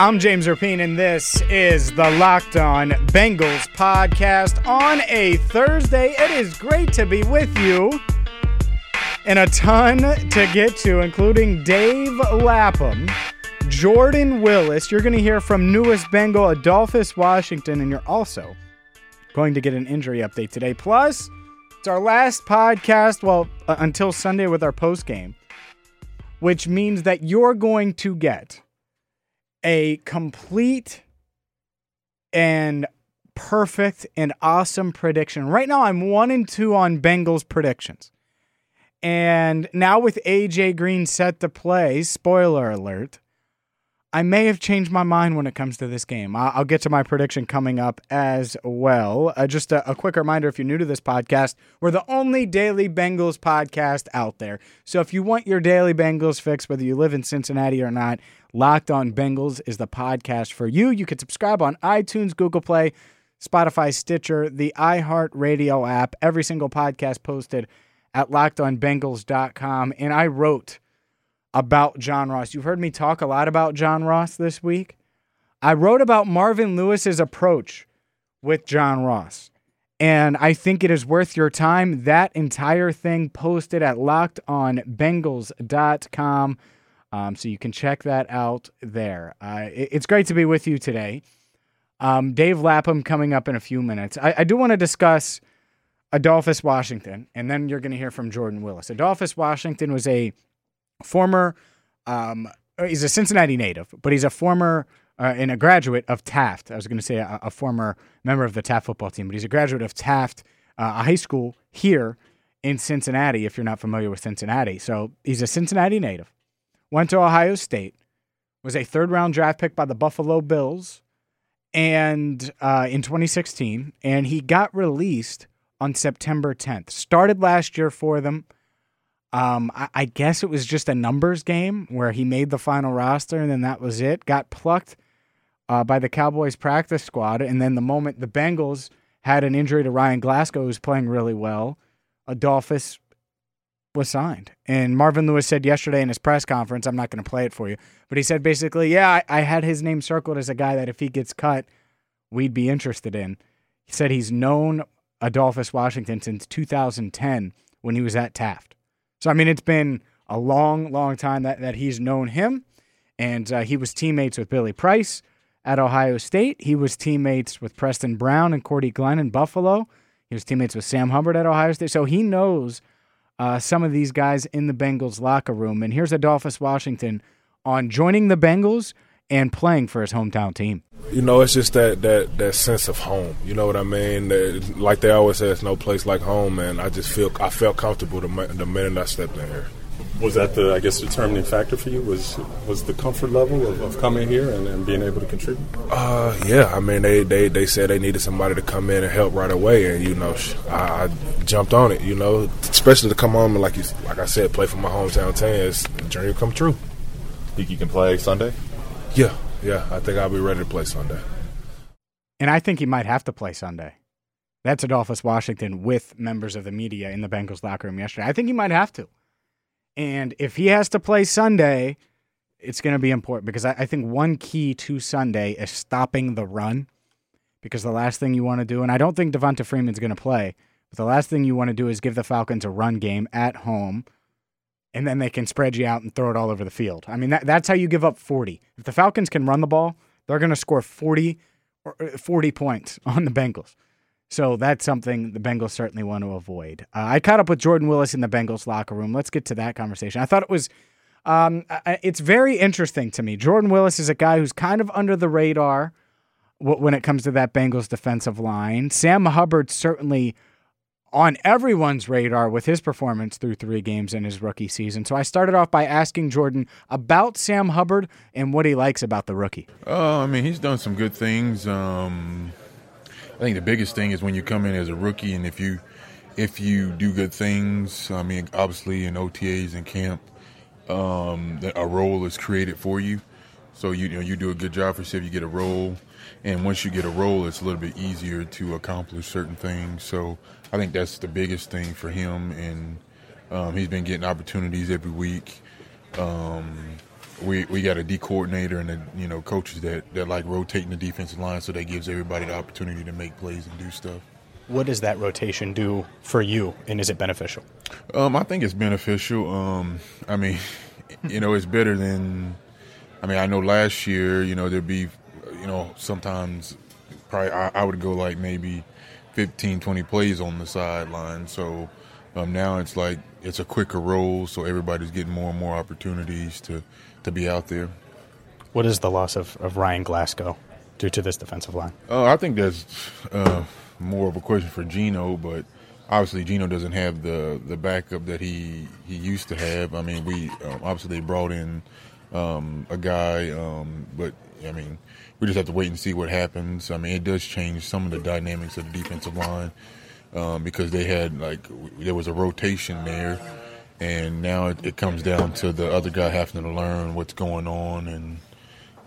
I'm James Rapien, and this is the Locked On Bengals podcast on a Thursday. It is great to be with you, and a ton to get to, including Dave Lapham, Jordan Willis. You're going to hear from newest Bengal Adolphus Washington, and you're also going to get an injury update today. Plus, it's our last podcast, well, uh, until Sunday with our post game, which means that you're going to get a complete and perfect and awesome prediction. Right now, I'm one and two on Bengals predictions. And now with AJ Green set to play, spoiler alert, I may have changed my mind when it comes to this game. I'll get to my prediction coming up as well. Uh, just a, a, quick reminder if you're new to this podcast, we're the only daily Bengals podcast out there. So if you want your daily Bengals fix, whether you live in Cincinnati or not, Locked On Bengals is the podcast for you. You can subscribe on iTunes, Google Play, Spotify, Stitcher, the iHeartRadio app, every single podcast posted at lockedonbengals.com. And I wrote about John Ross. You've heard me talk a lot about John Ross this week. I wrote about Marvin Lewis's approach with John Ross. And I think it is worth your time. That entire thing posted at lockedonbengals.com. Um, so you can check that out there. Uh, it, it's great to be with you today. Um, Dave Lapham coming up in a few minutes. I, I do want to discuss Adolphus Washington, and then you're going to hear from Jordan Willis. Adolphus Washington was a former, um, he's a Cincinnati native, but he's a former uh, and a graduate of Taft. I was going to say a, a, former member of the Taft football team, but he's a graduate of Taft, uh, a high school here in Cincinnati, if you're not familiar with Cincinnati. So he's a Cincinnati native, went to Ohio State, was a third round draft pick by the Buffalo Bills and uh, in 2016, and he got released on September 10th. Started last year for them um, I, I, guess it was just a numbers game where he made the final roster and then that was it. Got plucked uh, by the Cowboys practice squad, and then the moment the Bengals had an injury to Ryan Glasgow, who's playing really well, Adolphus was signed. And Marvin Lewis said yesterday in his press conference, I'm not going to play it for you, but he said basically, yeah, I, I had his name circled as a guy that if he gets cut, we'd be interested in. He said he's known Adolphus Washington since 2010 when he was at Taft. So I mean, it's been a long, long time that that he's known him, and uh, he was teammates with Billy Price at Ohio State. He was teammates with Preston Brown and Cordy Glenn in Buffalo. He was teammates with Sam Hubbard at Ohio State. So he knows uh, some of these guys in the Bengals locker room. And here's Adolphus Washington on joining the Bengals and playing for his hometown team. You know, it's just that that that sense of home. You know what I mean? That, like they always say, it's no place like home, man. I just feel I felt comfortable the, the minute I stepped in here. Was that the I guess determining factor for you? Was was the comfort level of, of coming here and, and, being able to contribute? Uh, yeah. I mean, they, they they said they needed somebody to come in and help right away, and you know, I, I jumped on it. You know, especially to come on and like you like I said, play for my hometown team. It's the journey come true. Think you can play Sunday? Yeah, yeah. I think I'll be ready to play Sunday. And I think he might have to play Sunday. That's Adolphus Washington with members of the media in the Bengals locker room yesterday. I think he might have to. And if he has to play Sunday, it's going to be important because I, I, think one key to Sunday is stopping the run. Because the last thing you want to do, and I don't think Devonta Freeman's going to play, but the last thing you want to do is give the Falcons a run game at home and then they can spread you out and throw it all over the field. I mean, that, that's how you give up 40. If the Falcons can run the ball, they're going to score 40 or uh, 40 points on the Bengals. So that's something the Bengals certainly want to avoid. Uh, I caught up with Jordan Willis in the Bengals locker room. Let's get to that conversation. I thought it was um, it's very interesting to me. Jordan Willis is a guy who's kind of under the radar when it comes to that Bengals defensive line. Sam Hubbard certainly on everyone's radar with his performance through three games in his rookie season. So I started off by asking Jordan about Sam Hubbard and what he likes about the rookie. Oh, I mean, he's done some good things. Um, I think the biggest thing is when you come in as a rookie, and if you if you do good things, I mean, obviously in OTAs and camp, um, a role is created for you. So you, you know you do a good job for yourself. You get a role, and once you get a role, it's a little bit easier to accomplish certain things. So I think that's the biggest thing for him, and um, he's been getting opportunities every week. Um, we we got a D coordinator and a, you know coaches that, that like rotating the defensive line, so that gives everybody the opportunity to make plays and do stuff. What does that rotation do for you, and is it beneficial? Um, I think it's beneficial. Um, I mean, you know, it's better than. I mean, I know last year, you know, there'd be, you know, sometimes probably I, I would go like maybe 15, 20 plays on the sideline. So um, now it's like it's a quicker roll, so everybody's getting more and more opportunities to to be out there. What is the loss of, of Ryan Glasgow due to this defensive line? Uh, I think that's uh, more of a question for Geno, but obviously Geno doesn't have the, the backup that he, he used to have. I mean, we um, obviously they brought in um, a guy, um, but I mean, we just have to wait and see what happens. I mean, it does change some of the dynamics of the defensive line um, because they had like there was a rotation there and now it, it, comes down to the other guy having to learn what's going on and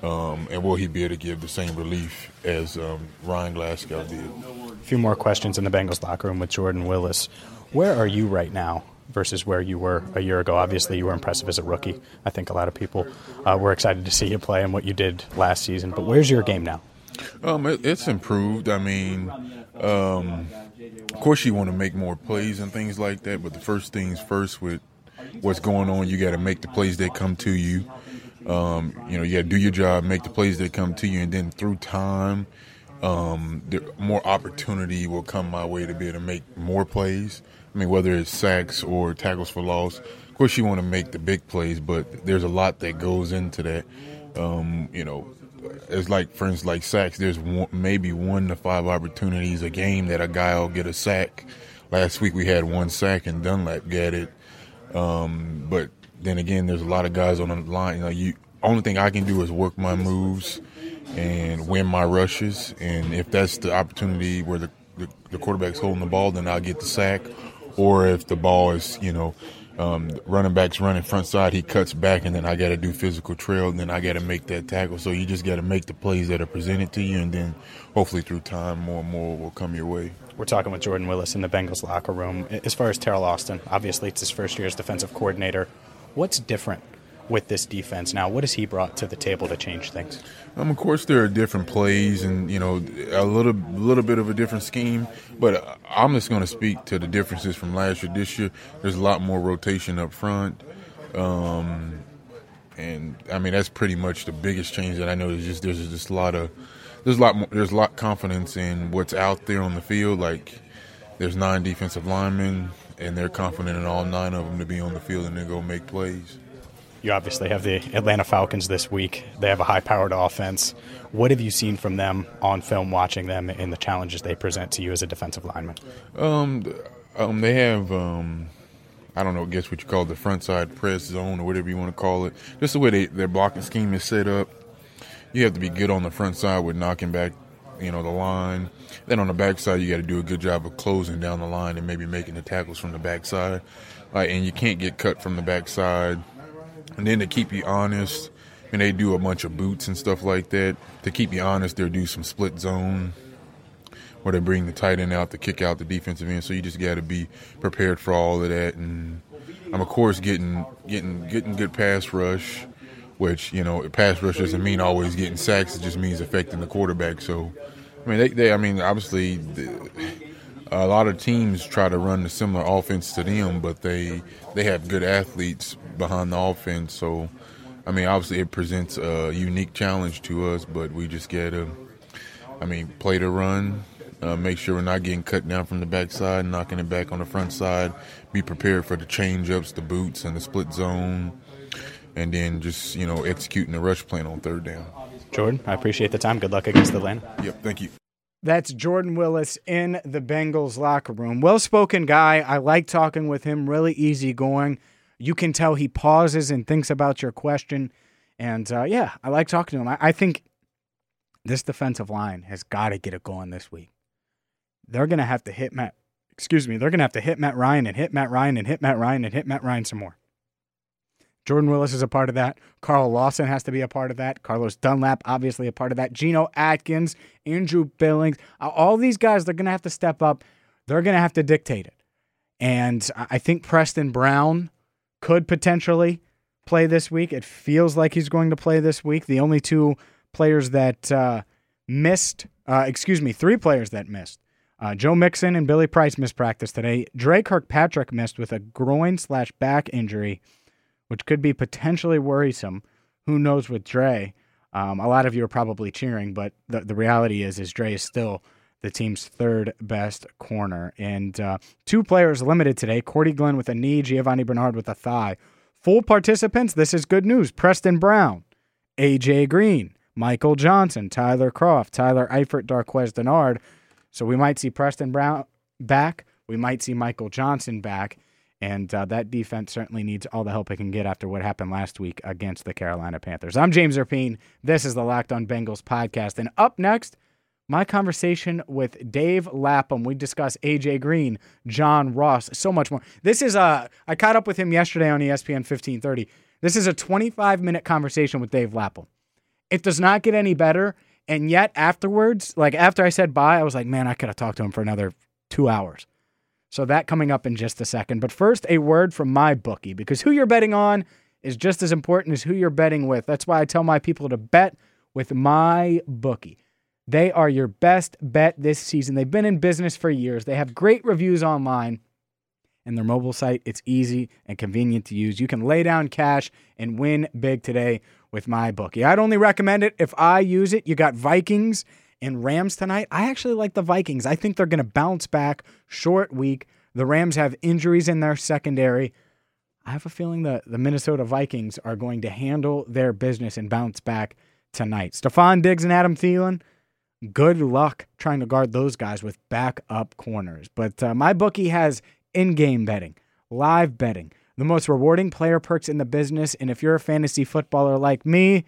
um, and will he be able to give the same relief as um, Ryan Glasgow did? A few more questions in the Bengals locker room with Jordan Willis. Where are you right now versus where you were a year ago? Obviously, you were impressive as a rookie. I think a lot of people uh, were excited to see you play and what you did last season. But where's your game now? Um, it, it's improved. I mean, um, of course, you want to make more plays and things like that. But the first things first with what's going on. You got to make the plays that come to you. Um, you know, you got to do your job, make the plays that come to you, and then through time, um, more opportunity will come my way to be able to make more plays. I mean, whether it's sacks or tackles for loss. Of course, you want to make the big plays, but there's a lot that goes into that. Um, you know, it's like, for instance, like sacks. There's one, maybe one to five opportunities a game that a guy will get a sack. Last week we had one sack and Dunlap got it. Um, but then again, there's a lot of guys on the line. You know, you only thing I can do is work my moves and win my rushes. And if that's the opportunity where the, the, the quarterback's holding the ball, then I'll get the sack. Or if the ball is, you know, um, running back's running front side, he cuts back, and then I got to do physical trail, and then I got to make that tackle. So you just got to make the plays that are presented to you, and then hopefully through time, more and more will come your way. We're talking with Jordan Willis in the Bengals locker room. As far as Teryl Austin, obviously it's his first year as defensive coordinator. What's different with this defense now? What has he brought to the table to change things? Um, of course, there are different plays and you know a little little bit of a different scheme. But I'm just going to speak to the differences from last year. This year, there's a lot more rotation up front. Um, and I mean that's pretty much the biggest change that I know. There's just there's just a lot of there's a lot more, there's a lot confidence in what's out there on the field. Like there's nine defensive linemen, and they're confident in all nine of them to be on the field and then go make plays. You obviously have the Atlanta Falcons this week. They have a high-powered offense. What have you seen from them on film, watching them, and the challenges they present to you as a defensive lineman? Um, um they have um, I don't know, I guess what you call the front side press zone or whatever you want to call it. Just the way they, their blocking scheme is set up you have to be good on the front side with knocking back, you know, the line. Then on the back side, you got to do a good job of closing down the line and maybe making the tackles from the back side. Like, and you can't get cut from the back side. And then to keep you honest, and they do a bunch of boots and stuff like that. To keep you honest, they'll do some split zone where they bring the tight end out to kick out the defensive end. So you just got to be prepared for all of that. And I'm of course getting getting getting good pass rush which you know pass rush doesn't mean always getting sacks. It just means affecting the quarterback. So, I mean, they, they I mean, obviously, the, a lot of teams try to run a similar offense to them, but they they have good athletes behind the offense. So, I mean, obviously, it presents a unique challenge to us, but we just got to, I mean, play the run. Uh, make sure we're not getting cut down from the backside, knocking it back on the front side. Be prepared for the change ups, the boots, and the split zone and then just you know executing the rush plan on third down. Jordan, I appreciate the time. Good luck against Atlanta. Yep, thank you. That's Jordan Willis in the Bengals locker room. Well spoken guy. I like talking with him, really easy going. You can tell he pauses and thinks about your question. And uh, yeah, I like talking to him. I, I think this defensive line has got to get it going this week. they're going to have to hit Matt. Excuse me, they're going to have to hit Matt Ryan and hit Matt Ryan and hit Matt Ryan and hit Matt Ryan some more. Jordan Willis is a part of that. Carl Lawson has to be a part of that. Carlos Dunlap, obviously, a part of that. Geno Atkins, Andrew Billings, all these guys, they're going to have to step up. They're going to have to dictate it. And I think Preston Brown could potentially play this week. It feels like he's going to play this week. The only two players that uh, missed, uh, excuse me, three players that missed. Uh, Joe Mixon and Billy Price missed practice today. Dre Kirkpatrick missed with a groin slash back injury which could be potentially worrisome. Who knows with Dre? Um, a lot of you are probably cheering, but the, the reality is, is Dre is still the team's third best corner. And uh, two players limited today Cordy Glenn with a knee, Giovani Bernard with a thigh. Full participants, this is good news. Preston Brown, AJ Green, Michael Johnson, Tyler Kroft, Tyler Eifert, Darqueze Dennard. So we might see Preston Brown back. We might see Michael Johnson back. And uh, that defense certainly needs all the help it can get after what happened last week against the Carolina Panthers. I'm James Rapien. This is the Locked On Bengals podcast. And up next, my conversation with Dave Lapham. We discuss AJ Green, John Ross, so much more. This is a, I caught up with him yesterday on ESPN 1530. This is a 25 minute conversation with Dave Lapham. It does not get any better. And yet, afterwards, like after I said bye, I was like, man, I could have talked to him for another two hours. So that coming up in just a second. But first, a word from MyBookie because who you're betting on is just as important as who you're betting with. That's why I tell my people to bet with MyBookie. They are your best bet this season. They've been in business for years. They have great reviews online. And their mobile site, it's easy and convenient to use. You can lay down cash and win big today with MyBookie. I'd only recommend it if I use it. You got Vikings and Rams tonight. I actually like the Vikings. I think they're going to bounce back. Short week. The Rams have injuries in their secondary. I have a feeling that the Minnesota Vikings are going to handle their business and bounce back tonight. Stefon Diggs and Adam Thielen, good luck trying to guard those guys with backup corners. But uh, MyBookie has in game betting, live betting, the most rewarding player perks in the business. And if you're a fantasy footballer like me,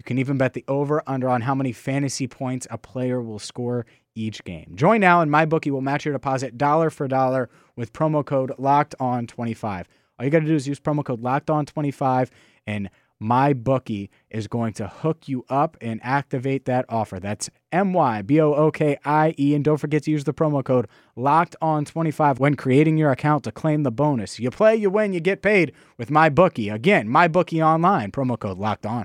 you can even bet the over under on how many fantasy points a player will score each game. Join now and MyBookie will match your deposit dollar for dollar with promo code locked on 25. All you got to do is use promo code locked on 25 and MyBookie is going to hook you up and activate that offer. That's M Y B O O K I E. And don't forget to use the promo code locked on 25 when creating your account to claim the bonus. You play, you win, you get paid with MyBookie. Again, MyBookie online, promo code locked on.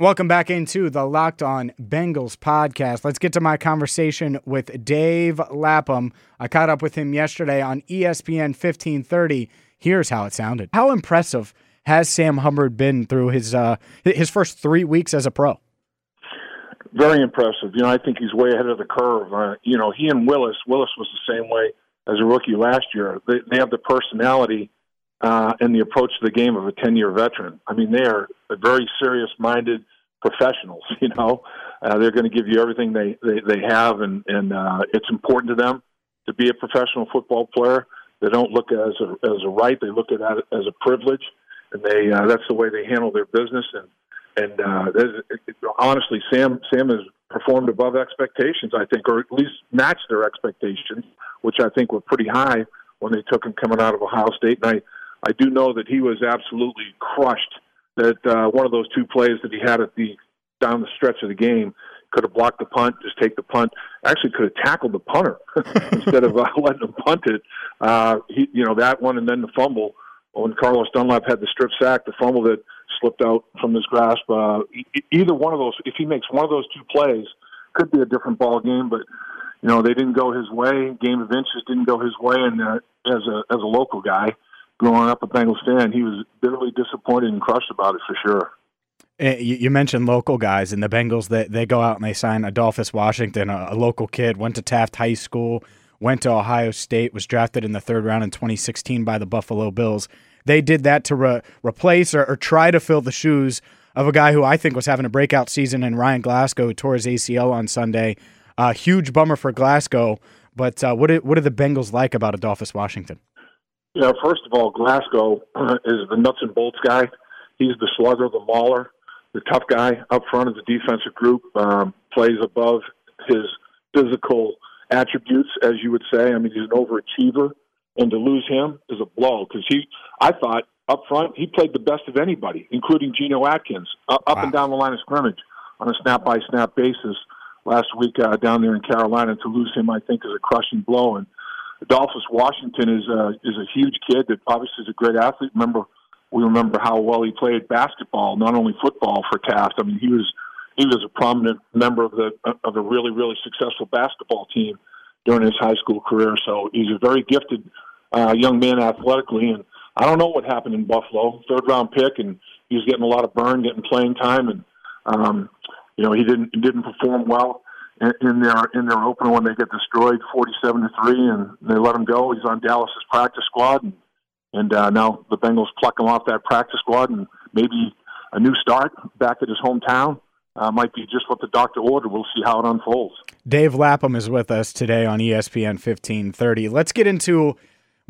Welcome back into the Locked On Bengals podcast. Let's get to my conversation with Dave Lapham. I caught up with him yesterday on ESPN 1530 Here's how it sounded. How impressive has Sam Hubbard been through his uh, his first three weeks as a pro? Very impressive. You know, I think he's way ahead of the curve. Uh, you know, he and Willis. Willis was the same way as a rookie last year. They, they have the personality uh, and the approach to the game of a ten-year veteran. I mean, they are very serious-minded professionals. You know, uh, they're going to give you everything they they, they have, and and uh, it's important to them to be a professional football player. They don't look as a, as a right; they look at it as a privilege, and they uh, that's the way they handle their business. And and uh, it, it, honestly, Sam Sam has performed above expectations, I think, or at least matched their expectations, which I think were pretty high when they took him coming out of Ohio State. And I I do know that he was absolutely crushed that uh, one of those two plays that he had at the down the stretch of the game could have blocked the punt, just take the punt. Actually, could have tackled the punter instead of uh, letting him punt it. Uh, he, you know, that one and then the fumble when Carlos Dunlap had the strip sack, the fumble that slipped out from his grasp. Uh, either one of those, if he makes one of those two plays, could be a different ball game, but you know they didn't go his way. Game of inches didn't go his way, and uh, as a as a local guy, growing up a Bengals he was bitterly disappointed and crushed about it for sure. Eh, you mentioned local guys, and the Bengals they, they go out and they sign Adolphus Washington, a, a, local kid, went to Taft High School, went to Ohio State, was drafted in the third round in 2016 by the Buffalo Bills. They did that to re- replace or, or, try to fill the shoes of a guy who I think was having a breakout season in Ryan Glasgow, who tore his ACL on Sunday. Uh, huge bummer for Glasgow, but uh, what, did, what do the Bengals like about Adolphus Washington? Yeah, first of all, Glasgow is the nuts and bolts guy. He's the slugger, the mauler the tough guy up front of the defensive group, um, plays above his physical attributes, as you would say. I mean, he's an overachiever, and to lose him is a blow because he, I thought up front, he played the best of anybody, including Geno Atkins, uh, up wow. and down the line of scrimmage on a snap by snap basis last week uh, down there in Carolina. To lose him, I think, is a crushing blow. And Adolphus Washington is a, is a huge kid that obviously is a great athlete. Remember we remember how well he played basketball, not only football for Taft. I mean, he was he was a prominent member of the of a really really successful basketball team during his high school career. So he's a very gifted uh, young man athletically, and I don't know what happened in Buffalo, third round pick, and he was getting a lot of burn, getting playing time, and um, you know he didn't didn't perform well in, their in their opener when they get destroyed forty seven to three, and they let him go. He's on Dallas's practice squad. And, and uh, now the Bengals pluck him off that practice squad, and maybe a new start back at his hometown uh, might be just what the doctor ordered. We'll see how it unfolds. Dave Lapham is with us today on ESPN 1530. Let's get into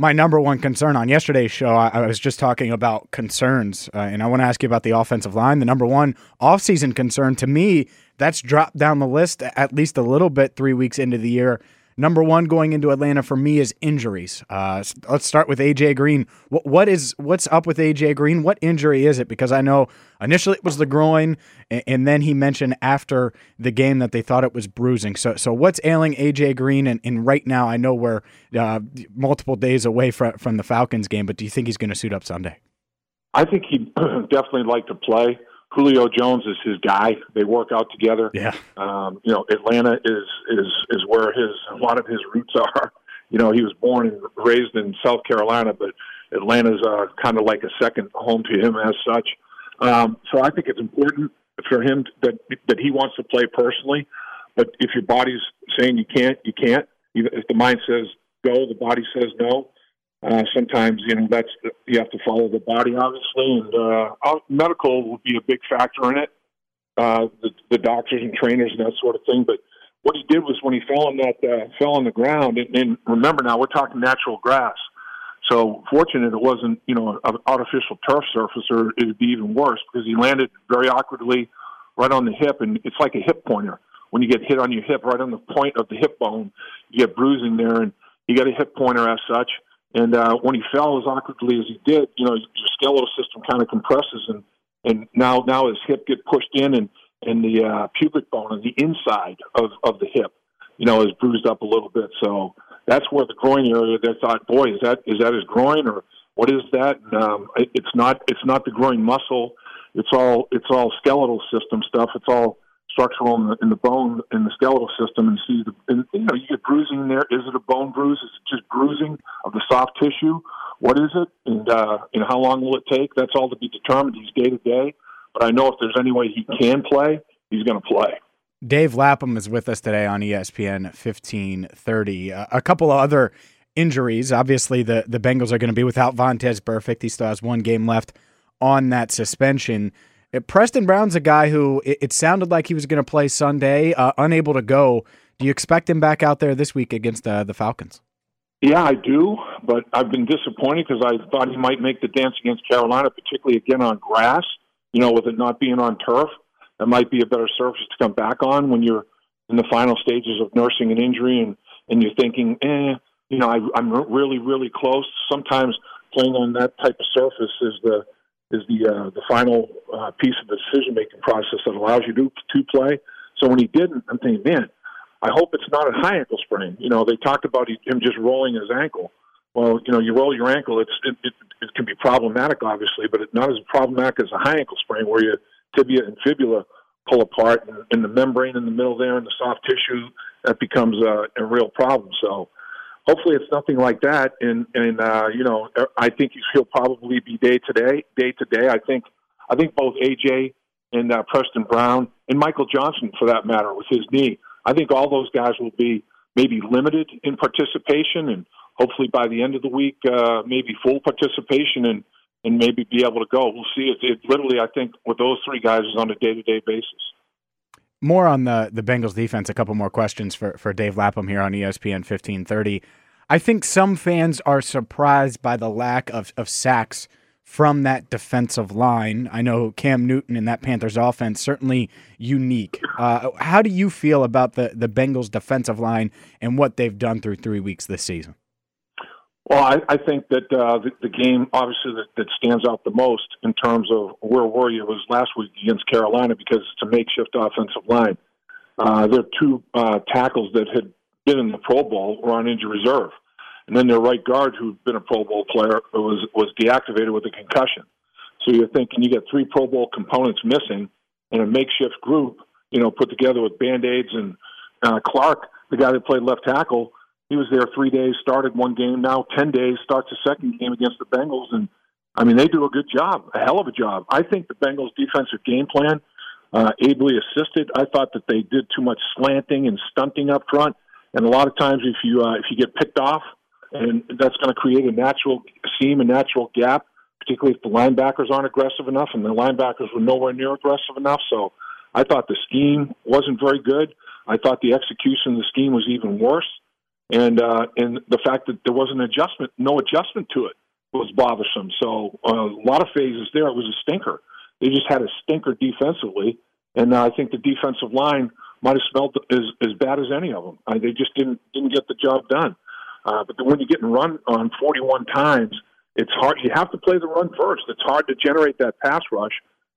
my number one concern on yesterday's show. I, I was just talking about concerns, uh, and I want to ask you about the offensive line. The number one offseason concern to me, that's dropped down the list at least a little bit three weeks into the year. Number one going into Atlanta for me is injuries. Uh, let's start with AJ Green. What, what is what's up with AJ Green? What injury is it? Because I know initially it was the groin, and, and then he mentioned after the game that they thought it was bruising. So, so what's ailing AJ Green? And, and right now, I know we're uh, multiple days away from from the Falcons game, but do you think he's going to suit up Sunday? I think he'd definitely like to play. Julio Jones is his guy. They work out together. Yeah. Um, you know, Atlanta is is is where his a lot of his roots are. You know, he was born and raised in South Carolina, but Atlanta's uh, kind of like a second home to him as such. Um, so I think it's important for him that that he wants to play personally. But if your body's saying you can't, you can't. Even if the mind says go, the body says no. Uh, sometimes, you know, that's you have to follow the body, obviously, and uh, medical will be a big factor in it. Uh, the, the doctors and trainers and that sort of thing. But what he did was when he fell on that uh, fell on the ground, and, and remember now we're talking natural grass. So fortunate it wasn't you know an artificial turf surface, or it'd be even worse because he landed very awkwardly right on the hip, and it's like a hip pointer. When you get hit on your hip, right on the point of the hip bone, you get bruising there, and you got a hip pointer as such. And uh, when he fell as awkwardly as he did, you know, your skeletal system kind of compresses, and and now now his hip get pushed in, and and the uh, pubic bone on the inside of of the hip, you know, is bruised up a little bit. So that's where the groin area. They thought, boy, is that is that his groin or what is that? And, um, it, it's not. It's not the groin muscle. It's all it's all skeletal system stuff. It's all structural in the, in the bone in the skeletal system and see the and, you know you get bruising there. Is it a bone bruise? Is it just bruising of the soft tissue? What is it? And uh, and how long will it take? That's all to be determined. He's day to day, but I know if there's any way he can play, he's going to play. Dave Lapham is with us today on ESPN 1530. Uh, a couple of other injuries. Obviously, the, the Bengals are going to be without Vontaze Burfict. He still has one game left on that suspension. Uh, Preston Brown's a guy who it, it sounded like he was going to play Sunday, uh, unable to go. Do you expect him back out there this week against uh, the Falcons? Yeah, I do, but I've been disappointed because I thought he might make the dance against Carolina, particularly again on grass. You know, with it not being on turf, that might be a better surface to come back on when you're in the final stages of nursing an injury and and you're thinking, eh, you know, I, I'm really, really close. Sometimes playing on that type of surface is the is the uh, the final uh, piece of the decision making process that allows you to to play. So when he didn't, I'm thinking, man, I hope it's not a high ankle sprain. You know, they talked about him just rolling his ankle. Well, you know, you roll your ankle, it's it, it, it can be problematic, obviously, but it's not as problematic as a high ankle sprain where your tibia and fibula pull apart, and, and the membrane in the middle there and the soft tissue that becomes a, a real problem. So hopefully it's nothing like that. And and uh, you know I think he'll probably be day to day, day to day. I think I think both AJ and uh, Preston Brown and Michael Johnson, for that matter, with his knee, I think all those guys will be maybe limited in participation, and hopefully by the end of the week, uh, maybe full participation and and maybe be able to go. We'll see. It, it literally, I think, with those three guys, is on a day to day basis. More on the the Bengals defense. A couple more questions for for Dave Lapham here on ESPN fifteen thirty. I think some fans are surprised by the lack of of sacks from that defensive line. I know Cam Newton in that Panthers offense certainly unique. Uh, how do you feel about the the Bengals defensive line and what they've done through three weeks this season? Well, I, I think that uh, the, the game, obviously, that, that stands out the most in terms of where were you was last week against Carolina because it's a makeshift offensive line. Uh, their two uh, tackles that had been in the Pro Bowl were on injury reserve, and then their right guard, who'd been a Pro Bowl player, was was deactivated with a concussion. So you're thinking you get three Pro Bowl components missing, and a makeshift group, you know, put together with band aids and uh, Clark, the guy that played left tackle, he was there three days, started one game, now 10 days, starts a second game against the Bengals. And, I mean, they do a good job, a hell of a job. I think the Bengals' defensive game plan, uh, ably assisted. I thought that they did too much slanting and stunting up front. And a lot of times, if you uh, if you get picked off, and that's going to create a natural seam, a natural gap, particularly if the linebackers aren't aggressive enough, and the linebackers were nowhere near aggressive enough. So, I thought the scheme wasn't very good. I thought the execution of the scheme was even worse and uh, and the fact that there was an adjustment, no adjustment to it, was bothersome. So uh, a lot of phases there, it was a stinker. They just had a stinker defensively, and uh, I think the defensive line might have smelled as as bad as any of them. Uh, they just didn't didn't get the job done. Uh, but when you're getting run on 41 times, it's hard. You have to play the run first. It's hard to generate that pass rush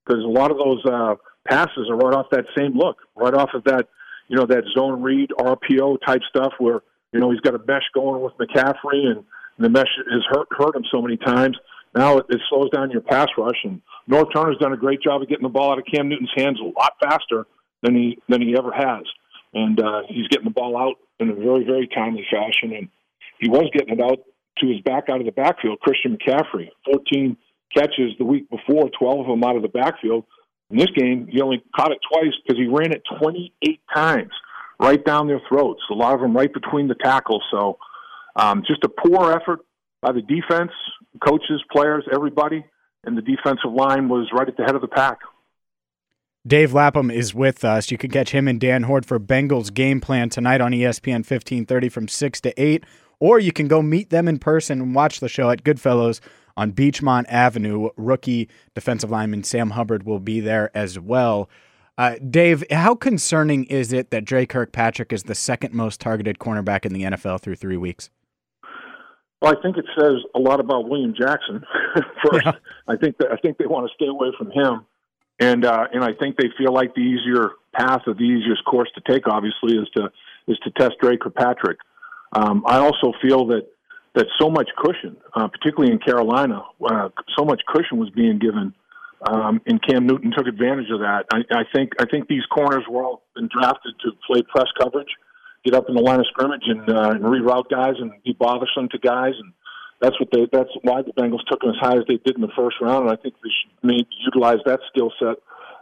because a lot of those uh, passes are right off that same look, right off of that, you know, that zone read RPO type stuff where you know, he's got a mesh going with McCaffrey, and the mesh has hurt hurt him so many times. Now it, it slows down your pass rush, and Norv Turner's done a great job of getting the ball out of Cam Newton's hands a lot faster than he than he ever has, and uh, he's getting the ball out in a very very timely fashion, and he was getting it out to his back out of the backfield. Christian McCaffrey, 14 catches the week before, 12 of them out of the backfield. In this game, he only caught it twice because he ran it 28 times right down their throats. A lot of them right between the tackles. So um, just a poor effort by the defense, coaches, players, everybody, and the defensive line was right at the head of the pack. Dave Lapham is with us. You can catch him and Dan Hoard for Bengals game plan tonight on ESPN 1530 from 6 to 8, or you can go meet them in person and watch the show at Goodfellows on Beechmont Avenue. Rookie defensive lineman Sam Hubbard will be there as well. Uh, Dave, how concerning is it that Dre Kirkpatrick is the second most targeted cornerback in the NFL through three weeks? Well, I think it says a lot about William Jackson. First, yeah. I think that I think they want to stay away from him, and uh, and I think they feel like the easier path or the easiest course to take, obviously, is to is to test Dre Kirkpatrick. Um, I also feel that that so much cushion, uh, particularly in Carolina, uh, so much cushion was being given um, and Cam Newton took advantage of that. I, I think I think these corners were all been drafted to play press coverage, get up in the line of scrimmage, and, uh, and reroute guys and be bothersome to guys, and that's what they. That's why the Bengals took them as high as they did in the first round. And I think they should maybe utilize that skill set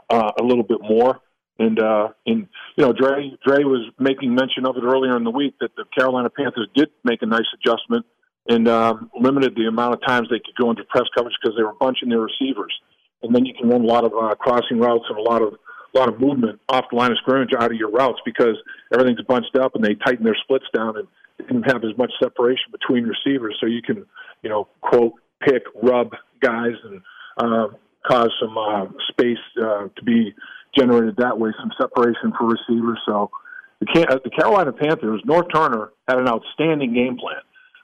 uh, a little bit more. And uh, and you know, Dre Dre was making mention of it earlier in the week that the Carolina Panthers did make a nice adjustment and um, limited the amount of times they could go into press coverage because they were bunching their receivers and then you can run a lot of uh, crossing routes and a lot of a lot of movement off the line of scrimmage out of your routes because everything's bunched up and they tighten their splits down and didn't have as much separation between receivers, so you can you know quote pick rub guys and uh, cause some uh, space uh, to be generated that way, some separation for receivers. So the, uh, the Carolina Panthers, Norv Turner had an outstanding game plan,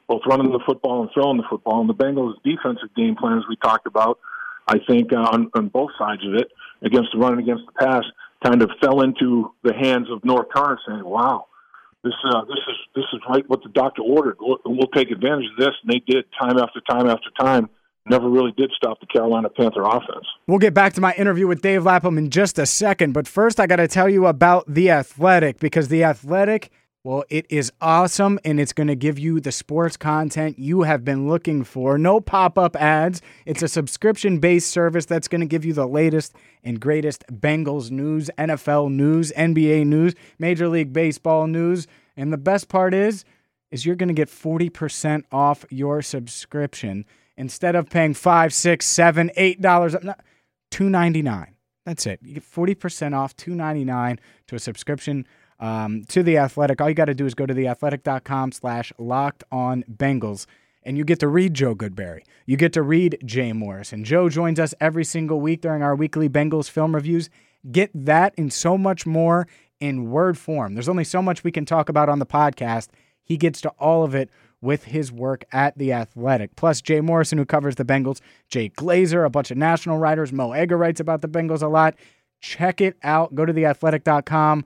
both running the football and throwing the football. And the Bengals' defensive game plan, as we talked about, I think uh, on, on both sides of it, against the run and against the pass, kind of fell into the hands of Norv Turner, saying, "Wow, this uh, this is this is right what the doctor ordered. We'll, we'll take advantage of this." And they did time after time after time. never really did stop the Carolina Panther offense. We'll get back to my interview with Dave Lapham in just a second, but first I got to tell you about The Athletic because The Athletic, well, it is awesome and it's going to give you the sports content you have been looking for. No pop up ads. It's a subscription based service that's going to give you the latest and greatest Bengals news, NFL news, NBA news, Major League Baseball news. And the best part is, is you're going to get 40% off your subscription instead of paying five, six, seven, eight dollars, two ninety nine. That's it. You get forty percent off, two ninety nine to a subscription um, to the Athletic. All you got to do is go to theathletic.com slash locked on Bengals. And you get to read Joe Goodberry. You get to read Jay Morris. And Joe joins us every single week during our weekly Bengals film reviews. Get that and so much more in word form. There's only so much we can talk about on the podcast. He gets to all of it with his work at The Athletic. Plus, Jay Morrison, who covers the Bengals, Jay Glazer, a bunch of national writers, Mo Egger writes about the Bengals a lot. Check it out. Go to theathletic.com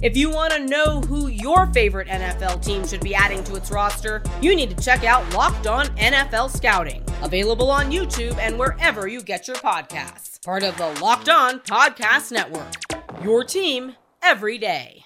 If you want to know who your favorite NFL team should be adding to its roster, you need to check out Locked On NFL Scouting, available on YouTube and wherever you get your podcasts. Part of the Locked On Podcast Network. Your team every day.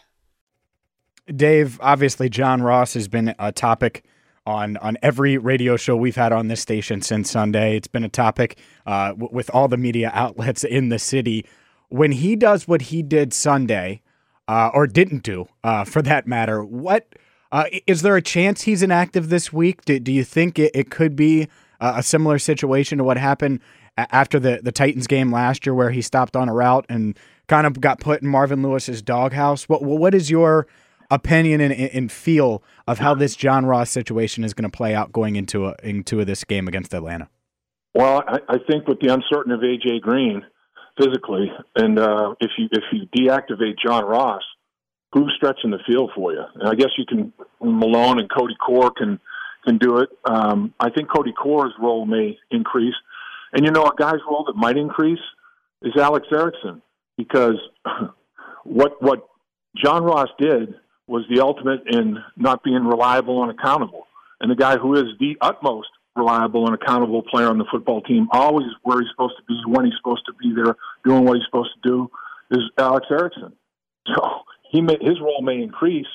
Dave, obviously, John Ross has been a topic on on every radio show we've had on this station since Sunday. It's been a topic uh, w- with all the media outlets in the city. When he does what he did Sunday, uh, or didn't do, uh, for that matter. What uh, is there a chance he's inactive this week? Do, do you think it, it could be a similar situation to what happened after the, the Titans game last year, where he stopped on a route and kind of got put in Marvin Lewis's doghouse? What what is your opinion and, and feel of how this John Ross situation is going to play out going into a, into this game against Atlanta? Well, I, I think with the uncertainty of AJ Green physically. And uh, if you if you deactivate John Ross, who's stretching the field for you? And I guess you can Malone and Cody Core can can do it. Um, I think Cody Core's role may increase, and you know a guy's role that might increase is Alex Erickson because what what John Ross did was the ultimate in not being reliable and accountable. And the guy who is the utmost reliable and accountable player on the football team, always where he's supposed to be, when he's supposed to be there, doing what he's supposed to do, is Alex Erickson. So he may, his role may increase,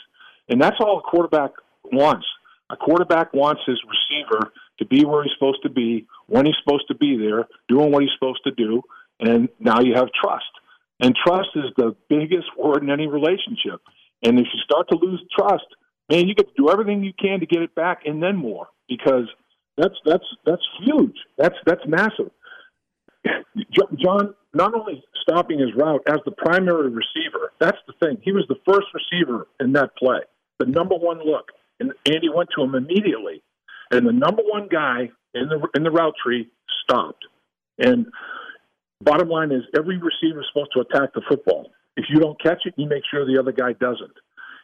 and that's all a quarterback wants. A quarterback wants his receiver to be where he's supposed to be, when he's supposed to be there, doing what he's supposed to do, and now you have trust. And trust is the biggest word in any relationship. And if you start to lose trust, man, you get to do everything you can to get it back and then more because – that's that's that's huge. That's that's massive. John not only stopping his route as the primary receiver. That's the thing. He was the first receiver in that play, the number one look, and Andy went to him immediately, and the number one guy in the in the route tree stopped. And bottom line is, every receiver is supposed to attack the football. If you don't catch it, you make sure the other guy doesn't.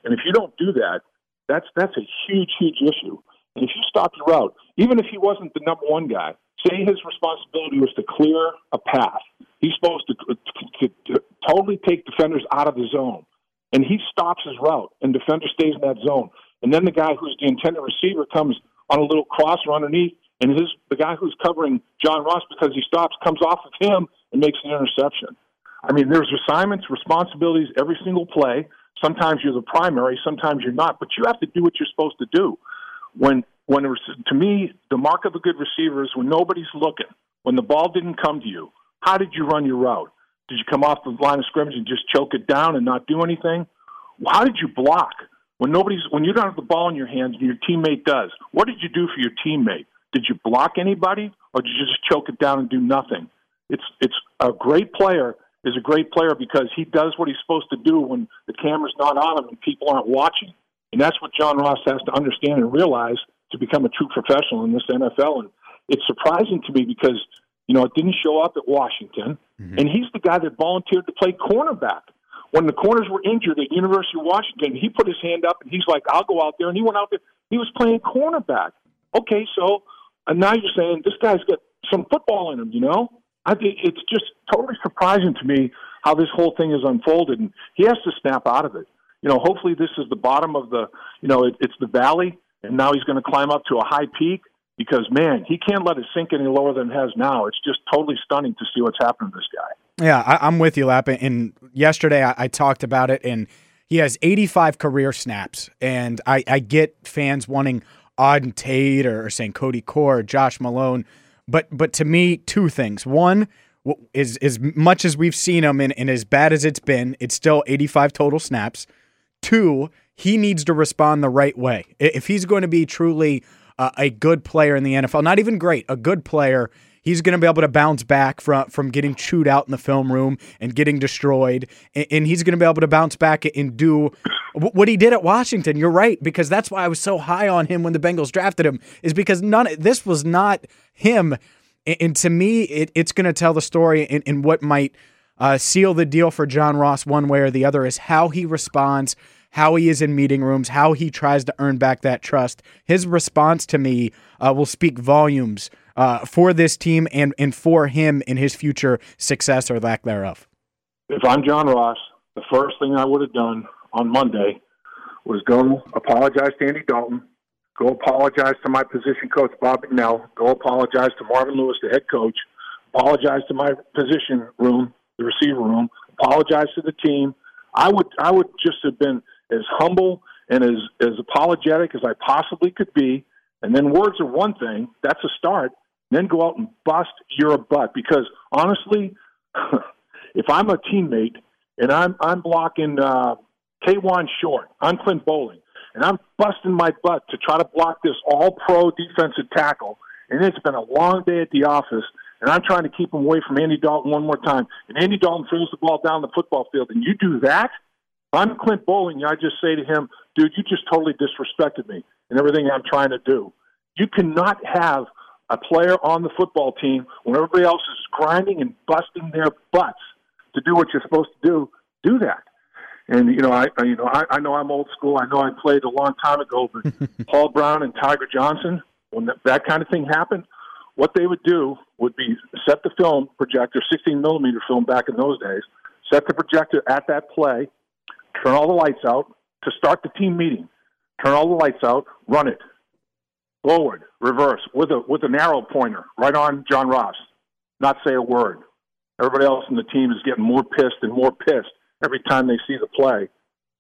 And if you don't do that, that's that's a huge, huge issue. If you stop your route, even if he wasn't the number one guy, say his responsibility was to clear a path. He's supposed to, to, to, to totally take defenders out of the zone. And he stops his route, and defender stays in that zone. And then the guy who's the intended receiver comes on a little crosser underneath, and his the guy who's covering John Ross because he stops comes off of him and makes an interception. I mean, there's assignments, responsibilities every single play. Sometimes you're the primary, sometimes you're not, but you have to do what you're supposed to do when when was, to me the mark of a good receiver is when nobody's looking, when the ball didn't come to you. How did you run your route? Did you come off the line of scrimmage and just choke it down and not do anything? How did you block when nobody's when you don't have the ball in your hands and your teammate does? What did you do for your teammate? Did you block anybody or did you just choke it down and do nothing? It's it's a great player is a great player because he does what he's supposed to do when the camera's not on him and people aren't watching. And that's what John Ross has to understand and realize to become a true professional in this NFL. And it's surprising to me because You know, it didn't show up at Washington, mm-hmm. and he's the guy that volunteered to play cornerback. When the corners were injured at University of Washington, he put his hand up and he's like, "I'll go out there," and he went out there. He was playing cornerback. Okay, so and now you're saying this guy's got some football in him. You know, I think it's just totally surprising to me how this whole thing has unfolded, and he has to snap out of it. You know, hopefully this is the bottom of the, you know, it, it's the valley, and now he's going to climb up to a high peak because man, he can't let it sink any lower than it has now. It's just totally stunning to see what's happened to this guy. Yeah, I, am with you, Lap. And yesterday I, I, talked about it, and he has 85 career snaps, and I, I get fans wanting Auden Tate or, or saying Cody Core, or Josh Malone, but but to me, two things. One is as much as we've seen him and, and as bad as it's been, it's still 85 total snaps. Two, he needs to respond the right way. If he's going to be truly uh, a good player in the NFL, not even great, a good player, he's going to be able to bounce back from from getting chewed out in the film room and getting destroyed, and, and he's going to be able to bounce back and do what he did at Washington. You're right because that's why I was so high on him when the Bengals drafted him is because none this was not him, and, and to me it, it's going to tell the story in, in what might uh, seal the deal for John Ross one way or the other is how he responds how he is in meeting rooms, how he tries to earn back that trust. His response to me uh, will speak volumes uh, for this team and, and for him in his future success or lack thereof. If I'm John Ross, the first thing I would have done on Monday was go apologize to Andy Dalton, go apologize to my position coach, Bob Bicknell, go apologize to Marvin Lewis, the head coach, apologize to my position room, the receiver room, apologize to the team. I would I would just have been as humble and as, as apologetic as I possibly could be. And then words are one thing, that's a start. Then go out and bust your butt. Because honestly, if I'm a teammate and I'm, I'm blocking uh, Kawann Short, I'm Clint Boling, and I'm busting my butt to try to block this all pro defensive tackle, and it's been a long day at the office, and I'm trying to keep him away from Andy Dalton one more time, and Andy Dalton throws the ball down the football field, and you do that – I'm Clint Boling, I just say to him, dude, you just totally disrespected me and everything I'm trying to do. You cannot have a player on the football team when everybody else is grinding and busting their butts to do what you're supposed to do. Do that. And you know, I you know I, I know I'm old school. I know I played a long time ago, but Paul Brown and Tiger Johnson, when that, that kind of thing happened, what they would do would be set the film projector, 16 millimeter film back in those days, set the projector at that play, turn all the lights out to start the team meeting. Turn all the lights out, run it. Forward, reverse, with a with an arrow pointer right on John Ross. Not say a word. Everybody else in the team is getting more pissed and more pissed every time they see the play.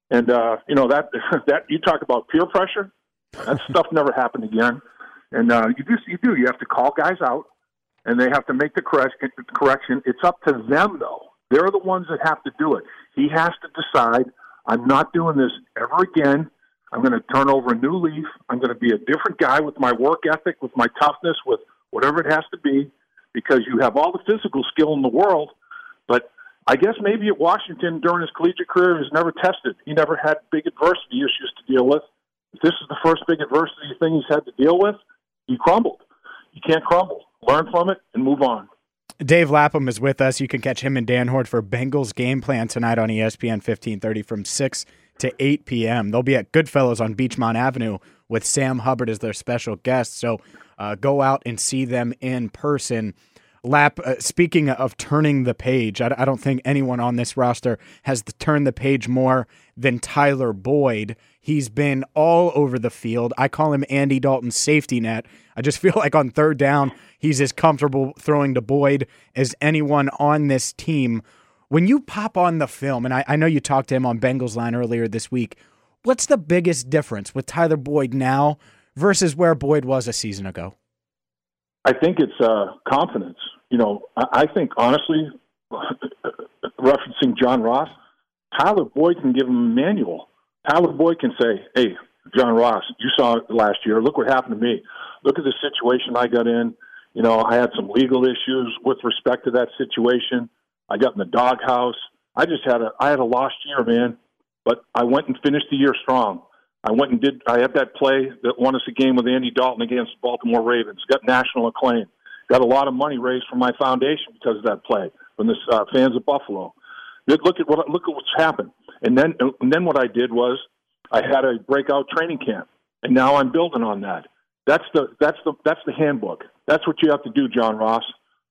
And uh, you know that that you talk about peer pressure. That stuff never happened again. And uh, you just you do. You have to call guys out, and they have to make the correction. It's up to them though. They're the ones that have to do it. He has to decide I'm not doing this ever again. I'm going to turn over a new leaf. I'm going to be a different guy with my work ethic, with my toughness, with whatever it has to be, because you have all the physical skill in the world. But I guess maybe at Washington during his collegiate career, he was never tested. He never had big adversity issues to deal with. If this is the first big adversity thing he's had to deal with, he crumbled. You can't crumble. Learn from it and move on. Dave Lapham is with us. You can catch him and Dan Hoard for Bengals game plan tonight on ESPN 1530 from 6 to 8 p.m. They'll be at Goodfellas on Beechmont Avenue with Sam Hubbard as their special guest. So uh, go out and see them in person. Lap, uh, speaking of turning the page, I, I, don't think anyone on this roster has turned the page more than Tyler Boyd. He's been all over the field. I call him Andy Dalton's safety net. I just feel like on third down, he's as comfortable throwing to Boyd as anyone on this team. When you pop on the film, and I, I know you talked to him on Bengals line earlier this week, what's the biggest difference with Tyler Boyd now versus where Boyd was a season ago? I think it's uh, confidence. You know, I, I think honestly, referencing John Ross, Tyler Boyd can give him a manual. Tyler Boyd can say, "Hey, John Ross, you saw it last year. Look what happened to me. Look at the situation I got in. You know, I had some legal issues with respect to that situation. I got in the doghouse. I just had a I had a lost year, man. But I went and finished the year strong. I went and did. I had that play that won us a game with Andy Dalton against Baltimore Ravens. Got national acclaim, got a lot of money raised from my foundation because of that play from the uh, fans of Buffalo. Look at what look at what's happened. And then and then what I did was I had a breakout training camp, and now I'm building on that. That's the that's the that's the handbook. That's what you have to do, John Ross.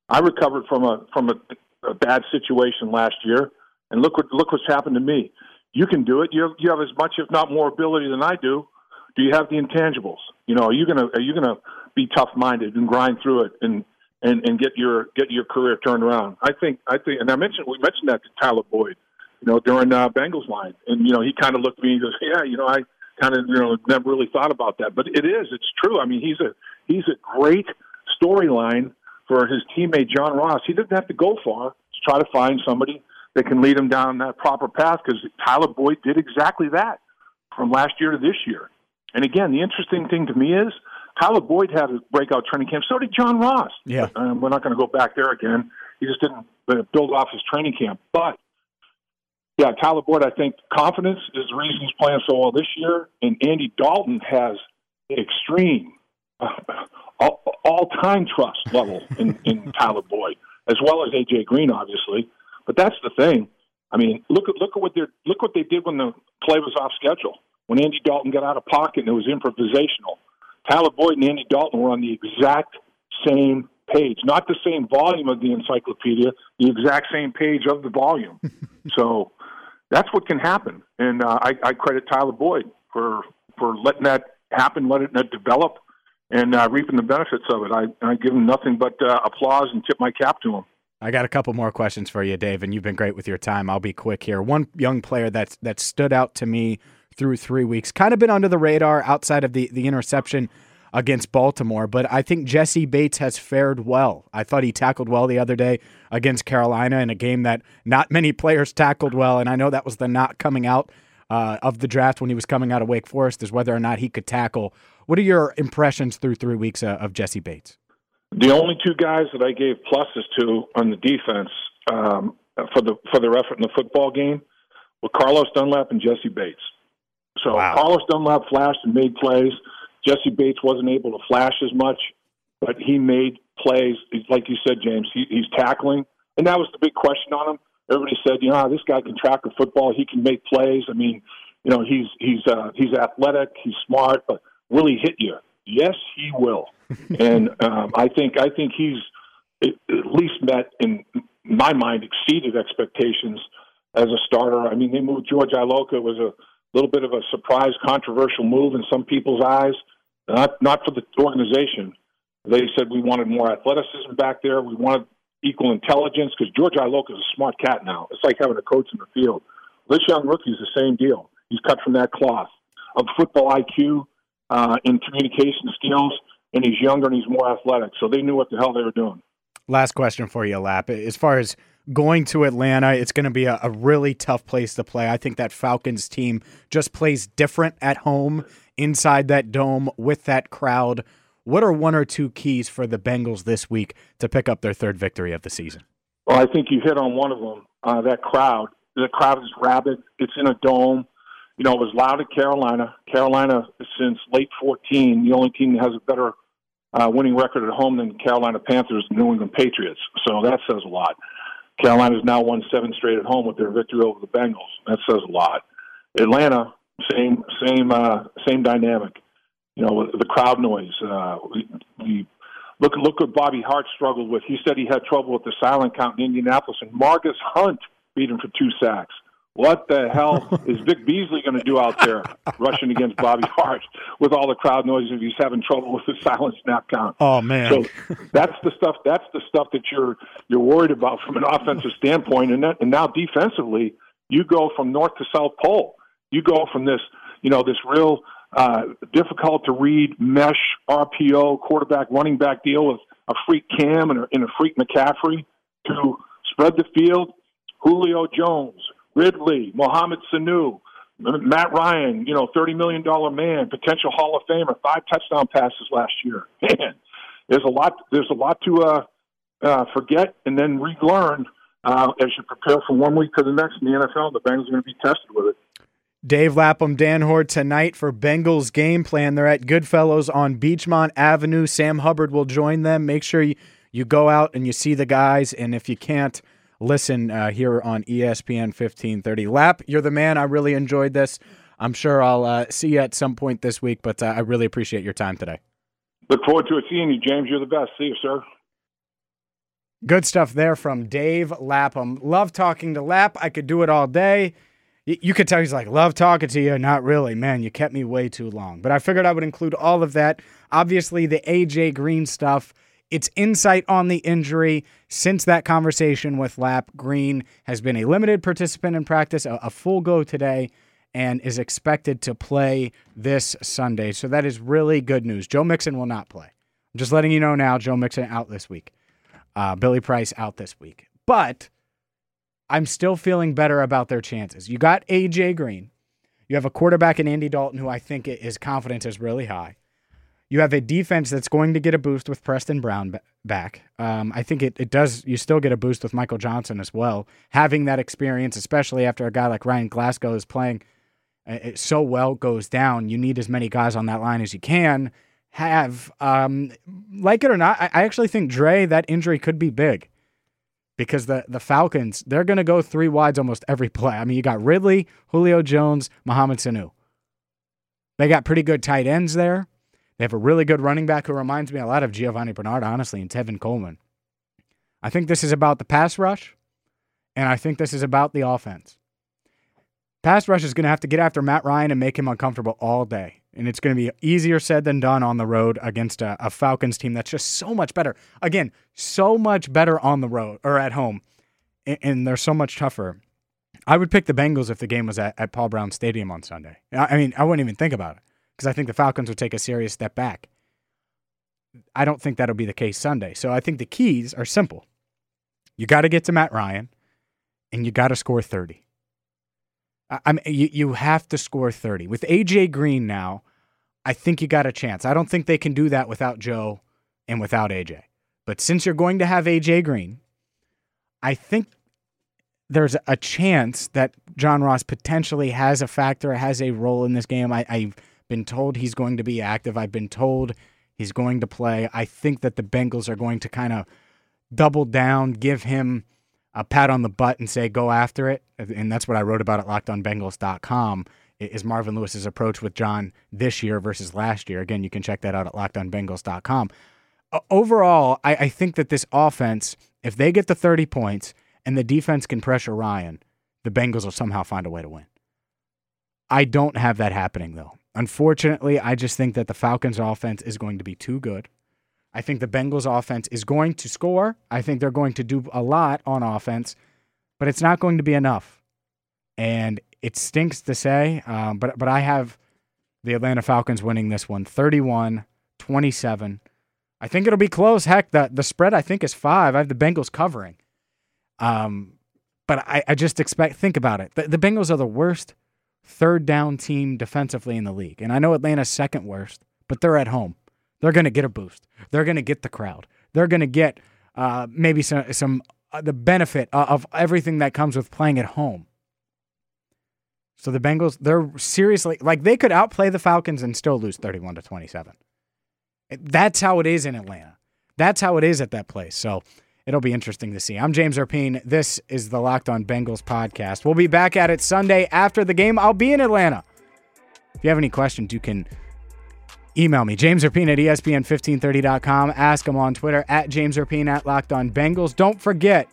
I recovered from a from a, a bad situation last year, and look what look what's happened to me. You can do it. You have, you have as much, if not more, ability than I do. Do you have the intangibles? You know, are you gonna are you gonna be tough minded and grind through it and and and get your get your career turned around? I think I think, and I mentioned we mentioned that to Tyler Boyd, you know, during uh, Bengals line, and you know he kind of looked at me and goes, yeah, you know, I kind of you know never really thought about that, but it is it's true. I mean, he's a he's a great storyline for his teammate John Ross. He didn't have to go far to try to find somebody that can lead him down that proper path because Tyler Boyd did exactly that from last year to this year. And again, the interesting thing to me is Tyler Boyd had a breakout training camp. So did John Ross. Yeah. Um, we're not going to go back there again. He just didn't uh, build off his training camp. But yeah, Tyler Boyd, I think confidence is the reason he's playing so well this year. And Andy Dalton has extreme, uh, all time trust level in, in Tyler Boyd, as well as AJ Green, obviously. But that's the thing. I mean, look at look at what they look what they did when the play was off schedule. When Andy Dalton got out of pocket and it was improvisational. Tyler Boyd and Andy Dalton were on the exact same page, not the same volume of the encyclopedia, the exact same page of the volume. so that's what can happen, and uh, I, I credit Tyler Boyd for for letting that happen, letting that develop, and uh, reaping the benefits of it. I, I give him nothing but uh, applause and tip my cap to him. I got a couple more questions for you, Dave, and you've been great with your time. I'll be quick here. One young player that's that stood out to me through three weeks, kind of been under the radar outside of the the interception against Baltimore, but I think Jessie Bates has fared well. I thought he tackled well the other day against Carolina in a game that not many players tackled well, and I know that was the not coming out uh, of the draft when he was coming out of Wake Forest is whether or not he could tackle. What are your impressions through three weeks uh, of Jessie Bates? The only two guys that I gave pluses to on the defense um, for the for their effort in the football game were Carlos Dunlap and Jessie Bates. So wow. Carlos Dunlap flashed and made plays. Jessie Bates wasn't able to flash as much, but he made plays. Like you said, James, he, he's tackling, and that was the big question on him. Everybody said, you know, ah, this guy can track a football. He can make plays. I mean, you know, he's he's uh, he's athletic. He's smart, but will he hit you? Yes, he will. and um, I think I think he's at least met in my mind exceeded expectations as a starter. I mean, they moved George Iloka. It was a little bit of a surprise, controversial move in some people's eyes. Not not for the organization. They said we wanted more athleticism back there. We wanted equal intelligence because George Iloka is a smart cat now. It's like having a coach in the field. This young rookie is the same deal. He's cut from that cloth of football IQ uh, and communication skills and he's younger and he's more athletic. So they knew what the hell they were doing. Last question for you, Lap. As far as going to Atlanta, it's going to be a, a, really tough place to play. I think that Falcons team just plays different at home inside that dome with that crowd. What are one or two keys for the Bengals this week to pick up their third victory of the season? Well, I think you hit on one of them. Uh, that crowd. The crowd is rabid. It's in a dome you know, it was loud at Carolina. Carolina, since late 14, the only team that has a better uh, winning record at home than Carolina Panthers, New England Patriots. So that says a lot. Carolina's now won seven straight at home with their victory over the Bengals. That says a lot. Atlanta, same same uh, same dynamic. You know, the crowd noise. Uh, we look look what Bobby Hart struggled with. He said he had trouble with the silent count in Indianapolis, and Margus Hunt beat him for two sacks. What the hell is Vic Beasley going to do out there rushing against Bobby Hart with all the crowd noise if he's having trouble with the silent snap count? Oh man! So that's the stuff. That's the stuff that you're you're worried about from an offensive standpoint, and that, and now defensively, you go from north to south pole. You go from this, you know, this real uh, difficult to read mesh RPO quarterback running back deal with a freak Cam and a, and a freak McCaffrey to spread the field. Julio Jones, Ridley, Mohamed Sanu, Matt Ryan, you know, $30 million man, potential Hall of Famer, five touchdown passes last year. Man, there's a lot, there's a lot to uh, uh, forget and then relearn uh, as you prepare from one week to the next in the NFL. The Bengals are going to be tested with it. Dave Lapham, Dan Hoard tonight for Bengals game plan. They're at Goodfellows on Beechmont Avenue. Sam Hubbard will join them. Make sure you, you go out and you see the guys, and if you can't listen uh, here on ESPN 1530. Lap, you're the man. I really enjoyed this. I'm sure I'll uh, see you at some point this week, but uh, I really appreciate your time today. Look forward to seeing you, James. You're the best. See you, sir. Good stuff there from Dave Lapham. Love talking to Lap. I could do it all day. You could tell he's like, love talking to you. Not really, man. You kept me way too long. But I figured I would include all of that. Obviously, the AJ Green stuff. It's insight on the injury. Since that conversation with Lap, Green has been a limited participant in practice, a, a full go today, and is expected to play this Sunday. So that is really good news. Joe Mixon will not play. I'm just letting you know now, Joe Mixon out this week. Uh, Billy Price out this week. But I'm still feeling better about their chances. You got AJ Green. You have a quarterback in Andy Dalton who I think his confidence is really high. You have a defense that's going to get a boost with Preston Brown back. Um, I think it, it does. You still get a boost with Michael Johnson as well. Having that experience, especially after a guy like Ryan Glasgow is playing uh, so well, goes down. You need as many guys on that line as you can have. Um, like it or not, I, I actually think Dre that injury could be big because the the Falcons they're going to go three wides almost every play. I mean, you got Ridley, Julio Jones, Mohamed Sanu. They got pretty good tight ends there. They have a really good running back who reminds me a lot of Giovani Bernard, honestly, and Tevin Coleman. I think this is about the pass rush, and I think this is about the offense. Pass rush is going to have to get after Matt Ryan and make him uncomfortable all day and it's going to be easier said than done on the road against a, a, Falcons team that's just so much better. Again, so much better on the road or at home, and, and they're so much tougher. I would pick the Bengals if the game was at, at Paul Brown Stadium on Sunday. I mean, I wouldn't even think about it because I think the Falcons would take a serious step back. I don't think that'll be the case Sunday. So I think the keys are simple. You got to get to Matt Ryan, and you got to score 30. I mean, you, you have to score 30. With AJ Green now, I think you got a chance. I don't think they can do that without Joe and without AJ. But since you're going to have AJ Green, I think there's a chance that John Ross potentially has a factor, has a role in this game. I, I've been told he's going to be active. I've been told he's going to play. I think that the Bengals are going to kind of double down, give him a pat on the butt and say, go after it. And that's what I wrote about at lockedonbengals.com is Marvin Lewis's approach with John this year versus last year. Again, you can check that out at lockedonbengals.com. Overall, I, I think that this offense, if they get the 30 points and the defense can pressure Ryan, the Bengals will somehow find a way to win. I don't have that happening, though. Unfortunately, I just think that the Falcons' offense is going to be too good. I think the Bengals offense is going to score. I think they're going to do a lot on offense, but it's not going to be enough. And it stinks to say, um, but but I have the Atlanta Falcons winning this one 31 27. I think it'll be close. Heck, the, the spread I think is five. I have the Bengals covering. Um, but I, I just expect, think about it. The, the Bengals are the worst third down team defensively in the league. And I know Atlanta's second worst, but they're at home. They're going to get a boost. They're going to get the crowd. They're going to get uh, maybe some some uh, the benefit of, of everything that comes with playing at home. So the Bengals, they're seriously like they could outplay the Falcons and still lose 31 to 27. That's how it is in Atlanta. That's how it is at that place. So it'll be interesting to see. I'm James Rapien. This is the Locked On Bengals podcast. We'll be back at it Sunday after the game. I'll be in Atlanta. If you have any questions, you can email me, James Rapien at ESPN1530.com. Ask him on Twitter at James Rapien at Locked On Bengals. Don't forget,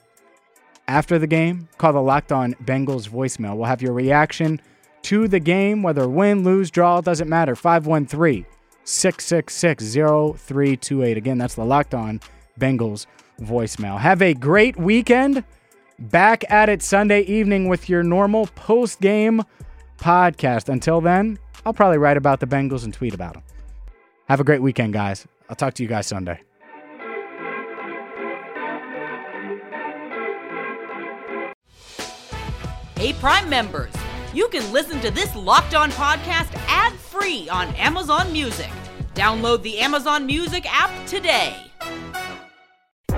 after the game, call the Locked On Bengals voicemail. We'll have your reaction to the game, whether win, lose, draw, doesn't matter. 513 666 0328. Again, that's the Locked On Bengals voicemail. Have a great weekend. Back at it Sunday evening with your normal post game podcast. Until then, I'll probably write about the Bengals and tweet about them. Have a great weekend, guys. I'll talk to you guys Sunday. Hey, Prime members, you can listen to this locked on podcast ad free on Amazon Music. Download the Amazon Music app today.